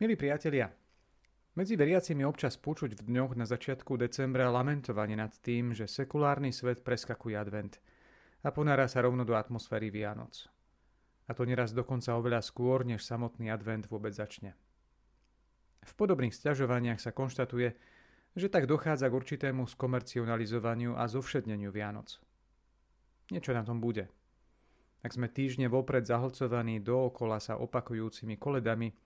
Milí priatelia, medzi veriacimi občas počuť v dňoch na začiatku decembra lamentovanie nad tým, že sekulárny svet preskakuje advent a ponára sa rovno do atmosféry Vianoc. A to neraz dokonca oveľa skôr, než samotný advent vôbec začne. V podobných sťažovaniach sa konštatuje, že tak dochádza k určitému skomercionalizovaniu a zovšedneniu Vianoc. Niečo na tom bude. Ak sme týždne vopred zahlcovaní dookola sa opakujúcimi koledami,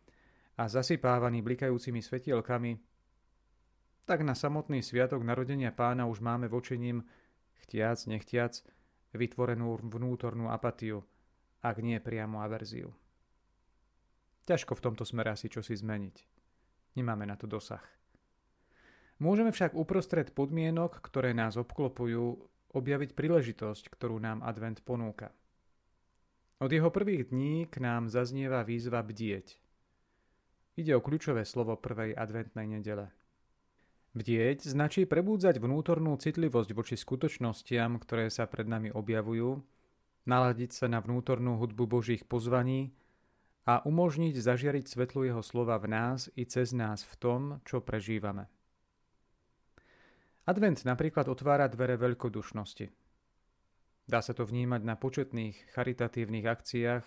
a zasypávaný blikajúcimi svetielkami, tak na samotný sviatok narodenia pána už máme voči ním, chtiac, nechtiac, vytvorenú vnútornú apatiu, ak nie priamo averziu. Ťažko v tomto smere asi čosi zmeniť. Nemáme na to dosah. Môžeme však uprostred podmienok, ktoré nás obklopujú, objaviť príležitosť, ktorú nám advent ponúka. Od jeho prvých dní k nám zaznieva výzva bdieť – Ide o kľúčové slovo prvej adventnej nedele. Bdieť značí prebúdzať vnútornú citlivosť voči skutočnostiam, ktoré sa pred nami objavujú, naladiť sa na vnútornú hudbu Božích pozvaní a umožniť zažiariť svetlu jeho slova v nás i cez nás v tom, čo prežívame. Advent napríklad otvára dvere veľkodušnosti. Dá sa to vnímať na početných charitatívnych akciách,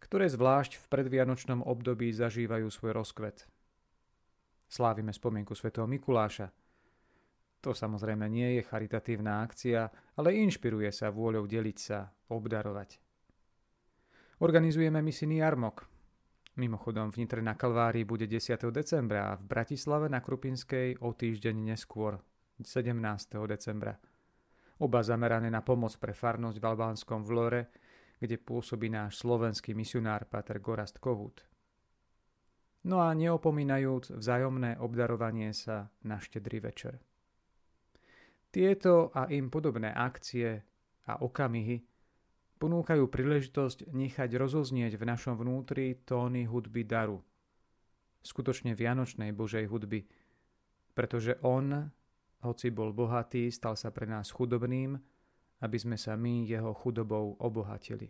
ktoré zvlášť v predvianočnom období zažívajú svoj rozkvet. Slávime spomienku svätého Mikuláša. To samozrejme nie je charitatívna akcia, ale inšpiruje sa vôľou deliť sa, obdarovať. Organizujeme misijný jarmok. Mimochodom v Nitre na Kalvárii bude 10. decembra a v Bratislave na Krupinskej o týždeň neskôr, 17. decembra. Oba zamerané na pomoc pre farnosť v albánskom Vlore, kde pôsobí náš slovenský misionár Pater Gorast Kohut. No a neopomínajúc vzájomné obdarovanie sa na štedrý večer. Tieto a im podobné akcie a okamihy ponúkajú príležitosť nechať rozoznieť v našom vnútri tóny hudby daru, skutočne vianočnej Božej hudby, pretože On, hoci bol bohatý, stal sa pre nás chudobným, aby sme sa my jeho chudobou obohatili.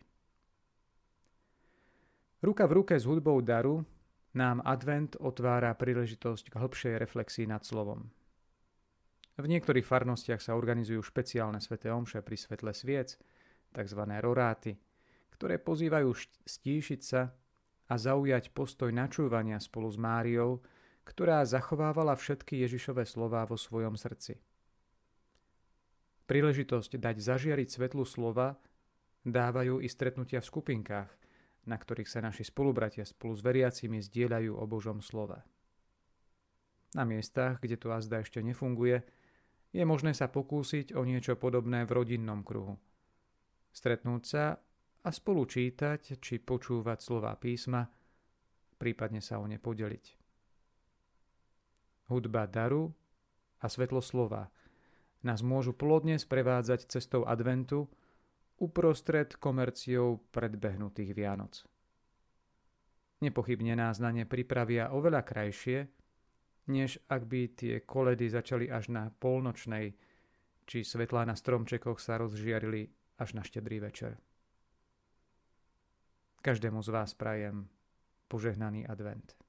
Ruka v ruke s hudbou daru nám advent otvára príležitosť k hĺbšej reflexii nad slovom. V niektorých farnostiach sa organizujú špeciálne sveté omše pri svetle sviec, tzv. roráty, ktoré pozývajú stíšiť sa a zaujať postoj načúvania spolu s Máriou, ktorá zachovávala všetky Ježišové slová vo svojom srdci. Príležitosť dať zažiariť svetlu slova dávajú i stretnutia v skupinkách, na ktorých sa naši spolubratia spolu s veriacimi zdieľajú o Božom slove. Na miestach, kde to azda ešte nefunguje, je možné sa pokúsiť o niečo podobné v rodinnom kruhu. Stretnúť sa a spolu čítať či počúvať slova písma, prípadne sa o ne podeliť. Hudba daru a svetlo slova – nás môžu plodne sprevádzať cestou adventu uprostred komerciou predbehnutých Vianoc. Nepochybne nás na ne pripravia oveľa krajšie, než ak by tie koledy začali až na polnočnej, či svetlá na stromčekoch sa rozžiarili až na štedrý večer. Každému z vás prajem požehnaný advent.